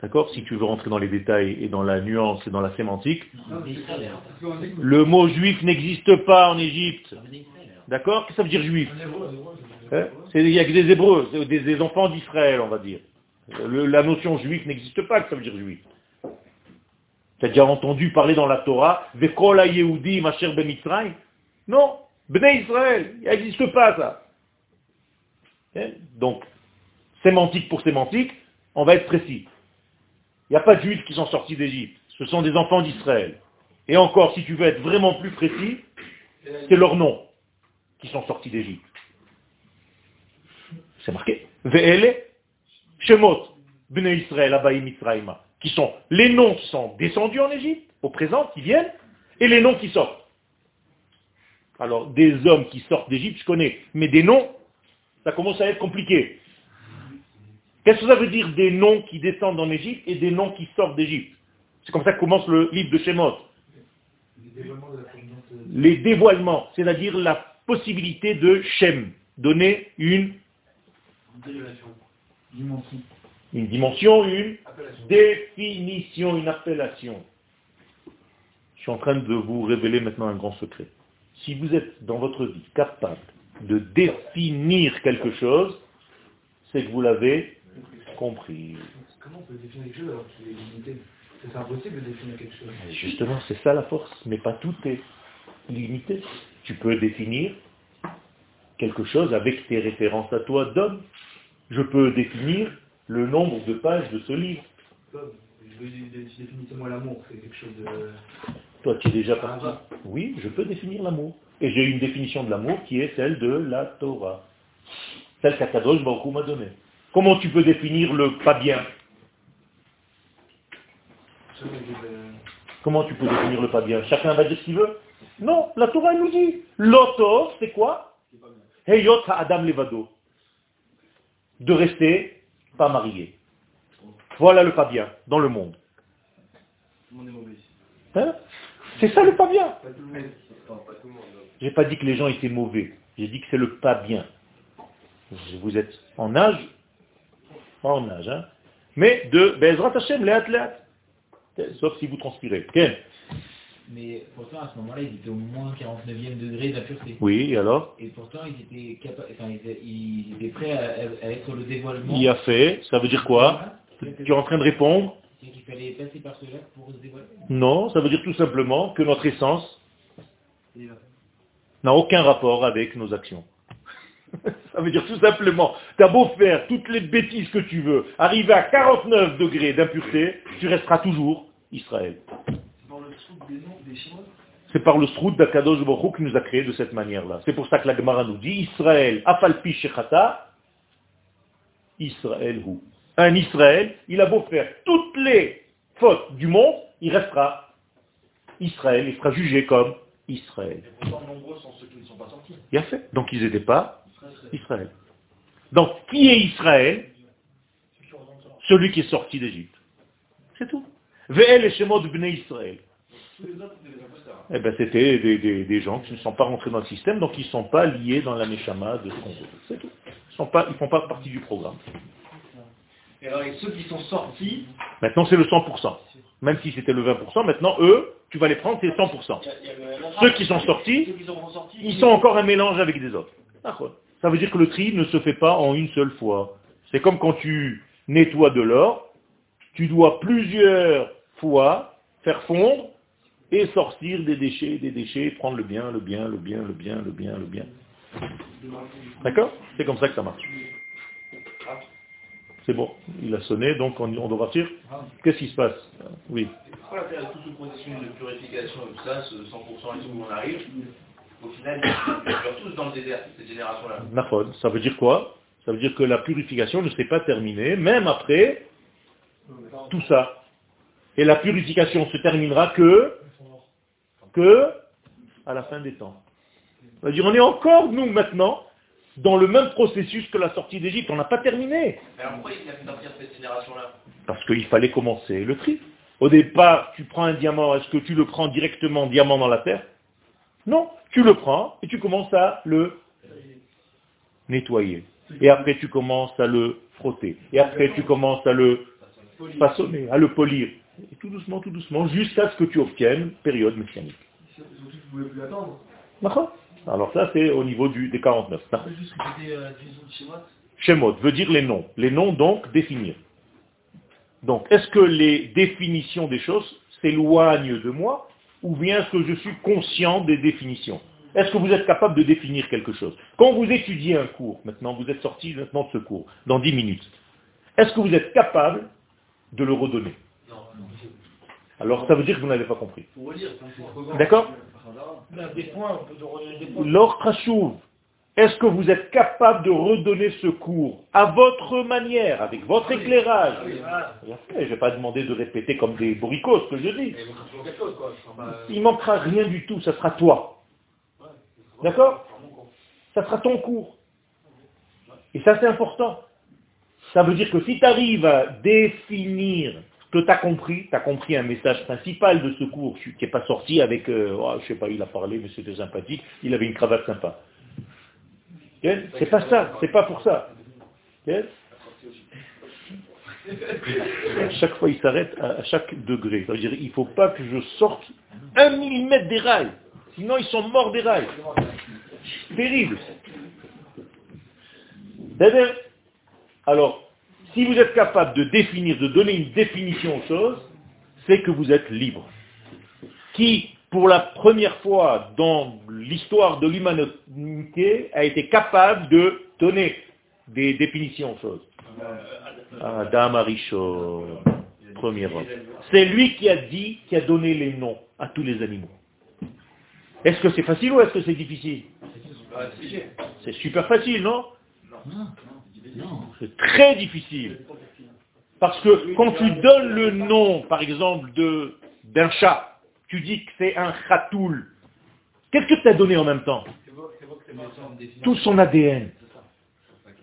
Speaker 1: D'accord Si tu veux rentrer dans les détails et dans la nuance et dans la sémantique, le mot juif n'existe pas en Égypte. D'accord Qu'est-ce que ça veut dire juif hein Il n'y a que des hébreux, des, des enfants d'Israël, on va dire. la notion juif n'existe pas, que ça veut dire juif. Tu as déjà entendu parler dans la Torah, Vekola Yehudi Macher Ben Israël Non, Ben Israël, il n'existe pas ça. Hein Donc, sémantique pour sémantique, on va être précis. Il n'y a pas de qui sont sortis d'Égypte. Ce sont des enfants d'Israël. Et encore, si tu veux être vraiment plus précis, c'est leur nom qui sont sortis d'Égypte. C'est marqué. Ve'ele, Shemot, Bnei Israël, Abaïm Israëma, qui sont les noms qui sont descendus en Égypte, au présent, qui viennent, et les noms qui sortent. Alors, des hommes qui sortent d'Égypte, je connais, mais des noms, ça commence à être compliqué. Qu'est-ce que ça veut dire des noms qui descendent en Égypte et des noms qui sortent d'Égypte? C'est comme ça que commence le livre de Shemot. Les dévoilements, c'est-à-dire la possibilité de Shem, donner une dimension, une, dimension, une définition, une appellation. Je suis en train de vous révéler maintenant un grand secret. Si vous êtes dans votre vie capable de définir quelque chose, c'est que vous l'avez compris.
Speaker 6: Comment on peut définir quelque chose alors qu'il est limité? C'est impossible de définir quelque chose.
Speaker 1: Justement, c'est ça la force, mais pas tout est limité. Tu peux définir quelque chose avec tes références à toi d'homme. Je peux définir le nombre de pages de ce livre.
Speaker 6: Définissez-moi l'amour, c'est quelque chose de...
Speaker 1: Toi, tu es déjà parti. Oui, je peux définir l'amour. Et j'ai une définition de l'amour qui est celle de la Torah. Celle qu'Akadosh Baruch m'a donnée. Comment tu peux définir le pas bien Comment tu peux définir le pas bien Chacun va dire ce qu'il veut Non, la Torah nous dit. L'auto, c'est quoi Heyot Adam Levado. De rester pas marié. Voilà le pas bien dans le monde. Hein c'est ça le pas bien. J'ai pas dit que les gens étaient mauvais. J'ai dit que c'est le pas bien. Vous êtes en âge, pas en âge, hein, mais de Bezrat Hashem, Léat Léat. Sauf si vous transpirez.
Speaker 5: Mais pourtant, à ce moment-là, ils étaient au moins 49e degré d'impureté.
Speaker 1: Oui, et alors?
Speaker 5: Et pourtant, ils étaient, capa- enfin, ils, étaient- ils étaient prêts à, être le dévoilement.
Speaker 1: Il a fait, ça veut dire quoi?
Speaker 5: Voilà.
Speaker 1: Tu es en train de répondre?
Speaker 5: C'est qu'il fallait passer par cela pour se dévoiler?
Speaker 1: Non, ça veut dire tout simplement que notre essence n'a aucun rapport avec nos actions. ça veut dire tout simplement, tu as beau faire toutes les bêtises que tu veux, arriver à 49 degrés d'impureté, tu resteras toujours Israël.
Speaker 6: Dans le truc des noms des Chinois,
Speaker 1: C'est par le srout d'Akadosh Baruch qui nous a créé de cette manière-là. C'est pour ça que la Gemara nous dit Israël, afalpi shechata, Israël hu. Un Israël, il a beau faire toutes les fautes du monde, il restera Israël, il sera jugé comme Israël.
Speaker 7: Et pourtant, nombreux sont ceux qui ne sont pas sortis.
Speaker 1: Il a fait. Donc ils n'étaient pas Israël. Donc qui est Israël? Celui qui est sorti d'Égypte. C'est tout. Ve'el et Shemot bnei Israël. Eh ben, c'était des, des- des gens qui ne sont pas rentrés dans le système, donc ils ne sont pas liés dans la Neshama de ce qu'on veut. C'est tout. Ils ne font pas partie du programme.
Speaker 7: Et alors, et ceux qui sont sortis,
Speaker 1: Maintenant, c'est le 100%. Même si c'était le 20%, maintenant, eux, tu vas les prendre, c'est 100%.
Speaker 7: il y a- il y a le LRA,
Speaker 1: Ceux qui sont sortis,
Speaker 7: ceux qui sont sortis,
Speaker 1: ils sont encore un mélange avec des autres. D'accord. Ça veut dire que le tri ne se fait pas en une seule fois. C'est comme quand tu nettoies de l'or, tu dois plusieurs fois faire fondre et sortir des déchets, des déchets, prendre le bien, le bien, le bien, le bien, le bien, le bien. D'accord? C'est comme ça que ça marche. C'est bon, il a sonné, donc on, doit partir. Qu'est-ce qui se passe? Oui.
Speaker 8: Pourquoi faire tout ce processus de purification et tout ça, ce 100% et tout, où on arrive, au final, ils meurent tous dans le désert, cette génération-là.
Speaker 1: Nafod, ça veut dire quoi? Ça veut dire que la purification ne s'est pas terminée, même après tout ça. Et la purification se terminera que, que à la fin des temps. Ça veut dire on est encore, nous, maintenant, dans le même processus que la sortie d'Égypte. On n'a pas terminé.
Speaker 8: Mais alors pourquoi il a fait sortir cette génération-là?
Speaker 1: Parce qu'il fallait commencer le tri. Au départ, tu prends un diamant, est-ce que tu le prends directement diamant dans la terre? Non, tu le prends et tu commences à le nettoyer. Et après, tu commences à le frotter. Et après, tu commences à le façonner, à le polir. Tout doucement, tout doucement, jusqu'à ce que tu obtiennes période messianique.
Speaker 6: surtout que vous ne pouvez plus attendre.
Speaker 1: D'accord? Alors ça, c'est au niveau du, des 49. D'accord
Speaker 5: peut juste répéter euh, la définition de Shemot
Speaker 1: Shemot veut dire les noms. Les noms, donc, définir. Donc, est-ce que les définitions des choses s'éloignent de moi? Ou bien est-ce que je suis conscient des définitions Est-ce que vous êtes capable de définir quelque chose Quand vous étudiez un cours, maintenant, vous êtes sorti maintenant de ce cours, dans 10 minutes, est-ce que vous êtes capable de le redonner Alors, ça veut dire que vous n'avez pas compris. D'accord. L'or est-ce que vous êtes capable de redonner ce cours à votre manière, avec votre éclairage Je vais pas demander de répéter comme des bourricos ce que je dis.
Speaker 6: Il bah,
Speaker 1: Il manquera rien du tout, ça sera toi. D'accord Ça sera ton cours. Et ça c'est important. Ça veut dire que si tu arrives à définir ce que tu as compris, tu as compris un message principal de ce cours, qui n'est pas sorti avec, euh, oh, je sais pas, il a parlé, mais c'était sympathique, il avait une cravate sympa. C'est pas ça, c'est pas pour ça. Chaque fois, il s'arrête à, chaque degré. Ça veut dire il ne faut pas que je sorte un millimètre des rails. Sinon, ils sont morts des rails. Terrible. Alors, si vous êtes capable de définir, de donner une définition aux choses, c'est que vous êtes libre. Qui, pour la première fois dans l'histoire de l'humanité, a été capable de donner des définitions aux choses Adam Arishon, premier homme. C'est lui qui a dit, qui a donné les noms à tous les animaux. Est-ce que c'est facile ou est-ce que c'est difficile? C'est super facile, non? C'est très difficile. Parce que quand tu donnes le nom, par exemple, d'un chat, tu dis que c'est un chatoul. Qu'est-ce que tu as donné en même temps Tout son ADN.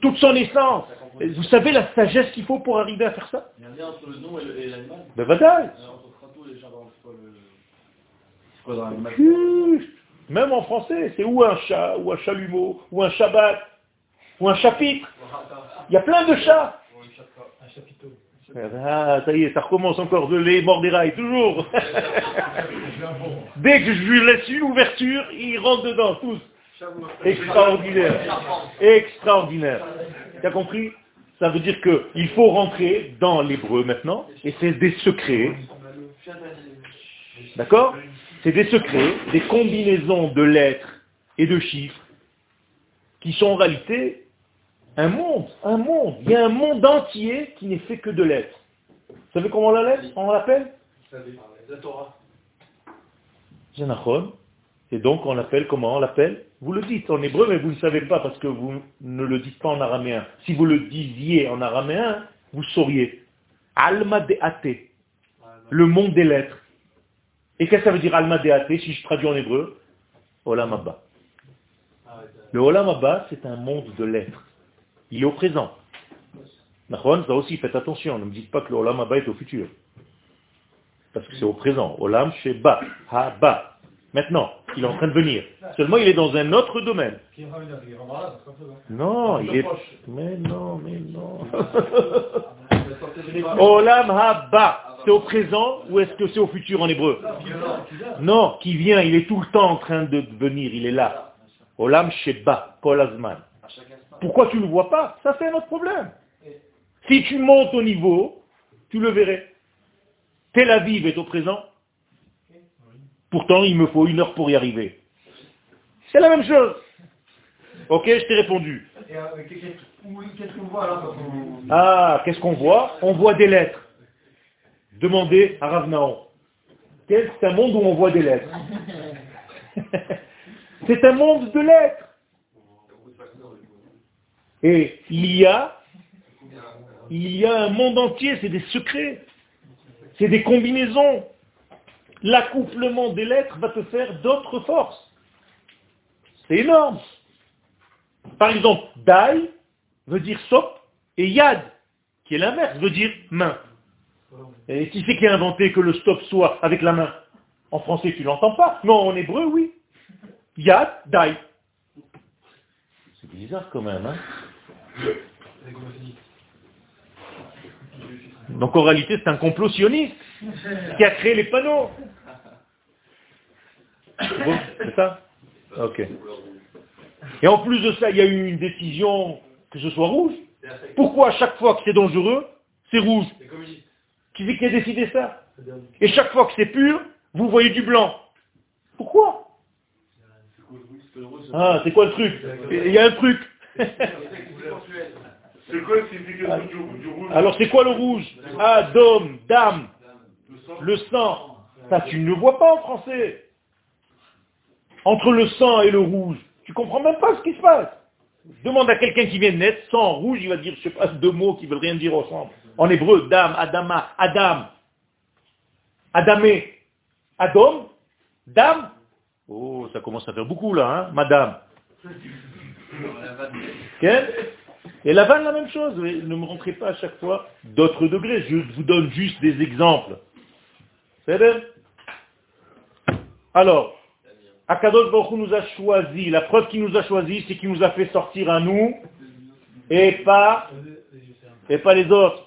Speaker 1: Toute son essence. Vous savez la sagesse qu'il faut pour arriver à faire ça
Speaker 7: Il y a un lien entre le nom et l'animal.
Speaker 1: Ben voilà.
Speaker 7: Euh.
Speaker 1: Même en français, c'est ou un chat, ou un chalumeau, ou un shabbat, ou un chapitre. Il y a plein de chats.
Speaker 4: Un chapiteau.
Speaker 1: Ah, ça y est, ça recommence encore, de les rails, toujours. Dès que je lui laisse une ouverture, ils rentrent dedans, tous. Extraordinaire. Extraordinaire. Tu as compris? Ça veut dire qu'il faut rentrer dans l'hébreu maintenant, et c'est des secrets. D'accord? C'est des secrets, des combinaisons de lettres et de chiffres qui sont en réalité un monde, un monde. Il y a un monde entier qui n'est fait que de lettres. Vous savez comment on l'appelle?
Speaker 3: La Torah.
Speaker 1: Et donc on l'appelle comment? On l'appelle? Vous le dites en hébreu, mais vous ne le savez pas parce que vous ne le dites pas en araméen. Si vous le disiez en araméen, vous sauriez. Alma de Ate, le monde des lettres. Et qu'est-ce que ça veut dire Alma de Ate si je traduis en hébreu? Olam Abba. Le Olam Abba, c'est un monde de lettres. Il est au présent. Ça aussi, faites attention, ne me dites pas que le Olam Abba est au futur. Parce que c'est au présent. Olam Sheba, Ha-Ba. Maintenant, il est en train de venir. Seulement, il est dans un autre domaine. Non, il est... Mais non, mais non. Olam Haba, c'est au présent ou est-ce que c'est au futur en hébreu? Non, qui vient, il est tout le temps en train de venir, il est là. Olam Sheba, Kol Azman. Pourquoi tu ne le vois pas? Ça c'est un autre problème. Si tu montes au niveau, tu le verrais. Tel Aviv est au présent. Pourtant, il me faut une heure pour y arriver. C'est la même chose. Ok, je t'ai répondu. Ah, qu'est-ce qu'on voit? On voit des lettres. Demandez à Ravnaon. C'est un monde où on voit des lettres. C'est un monde de lettres. Et il y a, un monde entier, c'est des secrets, c'est des combinaisons. L'accouplement des lettres va te faire d'autres forces. C'est énorme. Par exemple, dai veut dire sop et yad, qui est l'inverse, veut dire main. Et qui c'est qui a inventé que le stop soit avec la main? En français, tu l'entends pas. Non, en hébreu, oui. Yad, dai. C'est bizarre quand même, hein donc en réalité, c'est un complot sioniste qui a créé les panneaux. c'est ça Ok. Et en plus de ça, il y a eu une décision que ce soit rouge. Pourquoi à chaque fois que c'est dangereux, c'est rouge Qui c'est qui a décidé ça Et chaque fois que c'est pur, vous voyez du blanc. Pourquoi Ah, c'est quoi le truc Il y a un truc. Alors c'est quoi le rouge Ah, dôme, dame, le sang. Ça, tu ne le vois pas en français. Entre le sang et le rouge, tu comprends même pas ce qui se passe. Demande à quelqu'un qui vient de naître, sang, rouge, il va dire, je sais pas, deux mots qui veulent rien dire ensemble. En hébreu, dame, adama, adam, adamé, adom, dame. Oh, ça commence à faire beaucoup là, hein, madame. Et la vanne, la même chose. Ne me rentrez pas à chaque fois d'autres degrés. Je vous donne juste des exemples. Alors, Akadosh Baruch nous a choisi. La preuve qu'il nous a choisi, c'est qu'il nous a fait sortir à nous et pas, et pas les autres.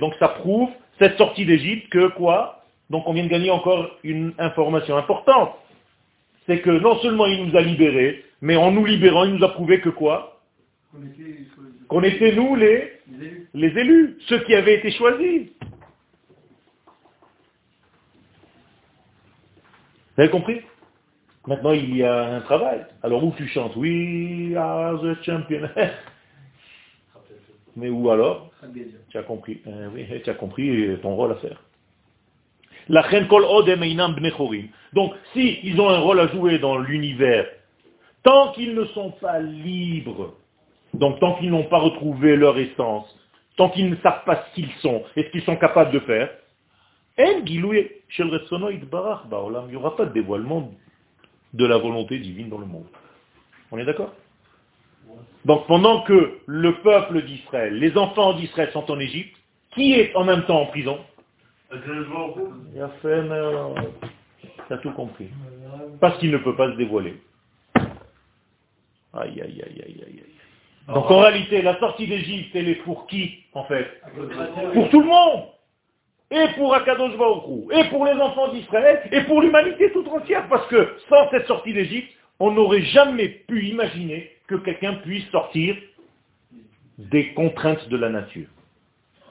Speaker 1: Donc ça prouve, cette sortie d'Égypte, que quoi? Donc on vient de gagner encore une information importante c'est que non seulement il nous a libérés, mais en nous libérant, il nous a prouvé que quoi? Qu'on était nous les, les élus, ceux qui avaient été choisis. Vous avez compris? Maintenant, il y a un travail. Alors, où tu chantes We are the champion. Mais où alors Tu as compris. Euh, oui, tu as compris ton rôle à faire. Donc, si ils ont un rôle à jouer dans l'univers, tant qu'ils ne sont pas libres, donc tant qu'ils n'ont pas retrouvé leur essence, tant qu'ils ne savent pas ce qu'ils sont et ce qu'ils sont capables de faire, il n'y aura pas de dévoilement de la volonté divine dans le monde. On est d'accord? Donc pendant que le peuple d'Israël, les enfants d'Israël sont en Égypte, qui est en même temps en prison? Il a fait, mais tu as tout compris. Parce qu'il ne peut pas se dévoiler. Aïe, aïe, aïe, aïe, aïe. Donc en réalité, la sortie d'Égypte, elle est pour qui, en fait? Pour tout le monde et pour Akadosh Baruch et pour les enfants d'Israël, et pour l'humanité tout entière, parce que sans cette sortie d'Égypte, on n'aurait jamais pu imaginer que quelqu'un puisse sortir des contraintes de la nature.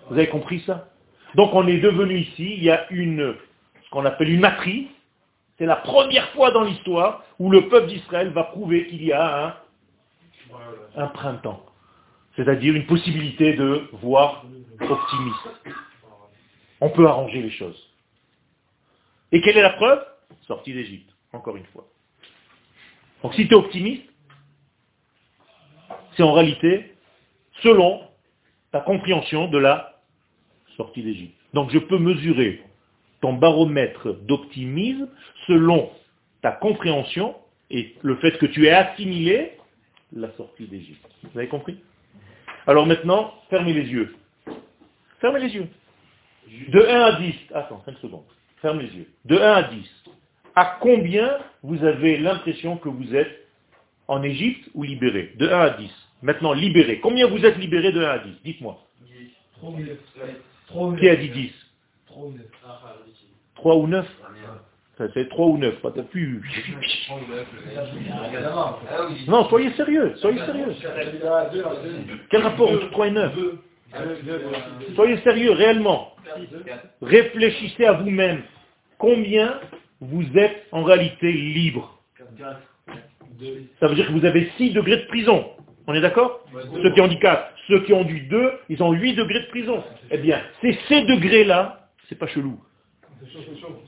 Speaker 1: Vous avez compris ça? Donc on est devenu ici, il y a une, ce qu'on appelle une matrice, c'est la première fois dans l'histoire où le peuple d'Israël va prouver qu'il y a un, un printemps. C'est-à-dire une possibilité de voir optimiste. On peut arranger les choses. Et quelle est la preuve? Sortie d'Égypte, encore une fois. Donc si tu es optimiste, c'est en réalité selon ta compréhension de la sortie d'Égypte. Donc je peux mesurer ton baromètre d'optimisme selon ta compréhension et le fait que tu aies assimilé la sortie d'Égypte. Vous avez compris? Alors maintenant, fermez les yeux. Fermez les yeux. De 1 à 10, attends, 5 secondes. Fermez les yeux. De 1 à 10, à combien vous avez l'impression que vous êtes en Égypte ou libéré? De 1 à 10. Maintenant, libéré. Combien vous êtes libéré de 1 à 10 Dites-moi. Qui a dit 10 3 ou 9 Ça fait 3 ou 9, pas plus. Non, soyez sérieux, soyez sérieux. Quel rapport entre 3 et 9 Soyez sérieux, réellement. Réfléchissez à vous-même. Combien vous êtes en réalité libre Ça veut dire que vous avez 6 degrés de prison. On est d'accord Ceux qui ont dit 4, ceux qui ont du 2, ils ont 8 degrés de prison. Eh bien, c'est ces degrés-là, c'est pas chelou.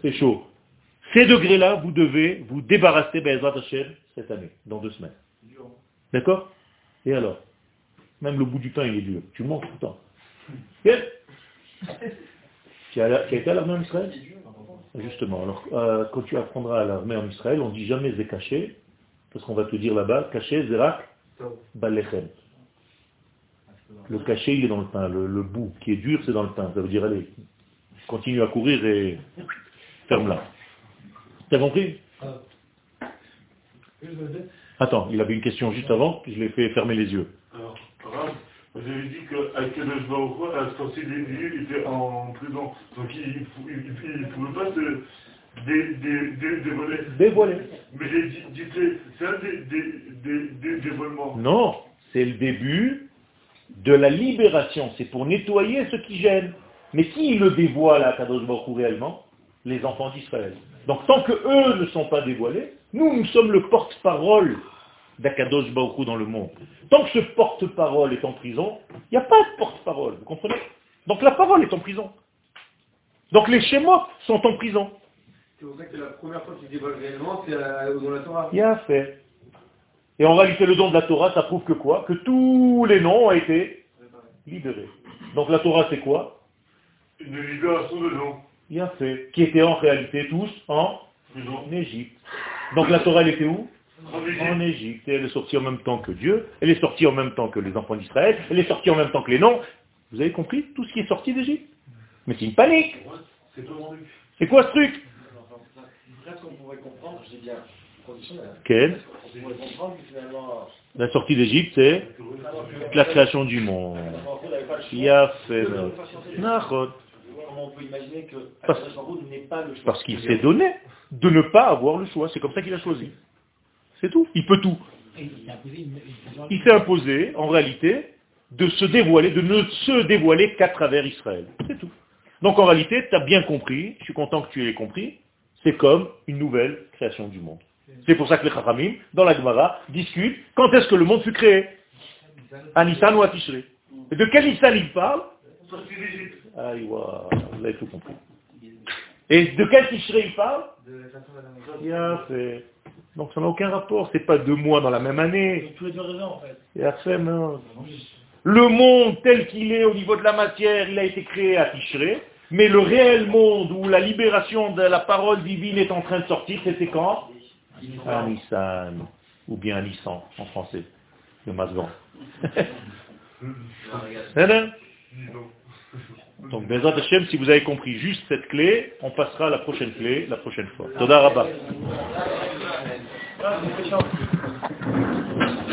Speaker 1: C'est chaud. Ces degrés-là, vous devez vous débarrasser Be'ezrat Hashem cette année, dans deux semaines. D'accord Et alors Même le bout du pain, il est dur. Tu manges tout le temps. Tu as été à l'armée en Israël Justement. Alors, euh, quand tu apprendras à l'armée en Israël, on dit jamais c'est caché, parce qu'on va te dire là-bas, caché, zerak, balechem. Le cachet, il est dans le pain. Le, bout qui est dur, c'est dans le pain. Ça veut dire, allez, continue à courir et ferme-la. T'as compris? Attends, il avait une question juste avant, puis je l'ai fait fermer les yeux.
Speaker 9: Alors, vous avez dit qu'avec Kadosh Baruch à la sortie des lieux, il était en prison. Donc il ne pouvait pas se dévoiler.
Speaker 1: Dévoiler.
Speaker 9: Mais c'est un des, des, des, dévoilements.
Speaker 1: Non, c'est le début de la libération. C'est pour nettoyer ce qui gêne. Mais qui le dévoile à Kadosh Baruch réellement? Les enfants d'Israël. Donc tant que eux ne sont pas dévoilés, nous, nous sommes le porte-parole d'Akadosh Baruch dans le monde. Tant que ce porte-parole est en prison, il n'y a pas de porte-parole, vous comprenez? Donc la parole est en prison. Donc les schémas sont en prison.
Speaker 3: C'est pour ça que la première fois qu'il dévoile réellement, c'est dans la Torah.
Speaker 1: Il a fait. Et en réalité, le don de la Torah, ça prouve que quoi? Que tous les noms ont été libérés. Donc la Torah, c'est quoi?
Speaker 9: Une libération de noms.
Speaker 1: Il a fait. Qui étaient en réalité tous en, en Égypte. Donc la Torah, elle était où? En Égypte. Et elle est sortie en même temps que Dieu. Elle est sortie en même temps que les enfants d'Israël. Elle est sortie en même temps que les noms. Vous avez compris tout ce qui est sorti d'Égypte? Mais c'est une panique. C'est quoi ce truc?
Speaker 6: Qu'on pourrait comprendre, je dis bien,
Speaker 1: Quelle La sortie d'Égypte, c'est la création du monde. Il a fait
Speaker 4: Comment on peut imaginer que
Speaker 1: Parce,
Speaker 4: n'est pas le choix
Speaker 1: parce qu'il s'est donné de ne pas avoir le choix. C'est comme ça qu'il a choisi. C'est tout. Il peut tout. Il s'est imposé, en réalité, de se dévoiler, de ne se dévoiler qu'à travers Israël. C'est tout. Donc en réalité, tu as bien compris, je suis content que tu aies compris, c'est comme une nouvelle création du monde. C'est pour ça que les Chachamim, dans la Gemara, discutent quand est-ce que le monde fut créé? À Nissan ou à Tishré Et de quel Nissan il parle Aïe, vous avez tout compris. Et de quel Tishré il parle. Donc ça n'a aucun rapport, c'est pas deux mois dans la même année. Non. Le monde tel qu'il est au niveau de la matière, il a été créé à Tishré, mais le réel monde où la libération de la parole divine est en train de sortir, c'était quand À Nissan, ou bien à Nissan en français, le Masgan. Donc, Bezat Hashem, si vous avez compris juste cette clé, on passera à la prochaine clé la prochaine fois. Toda Rabba.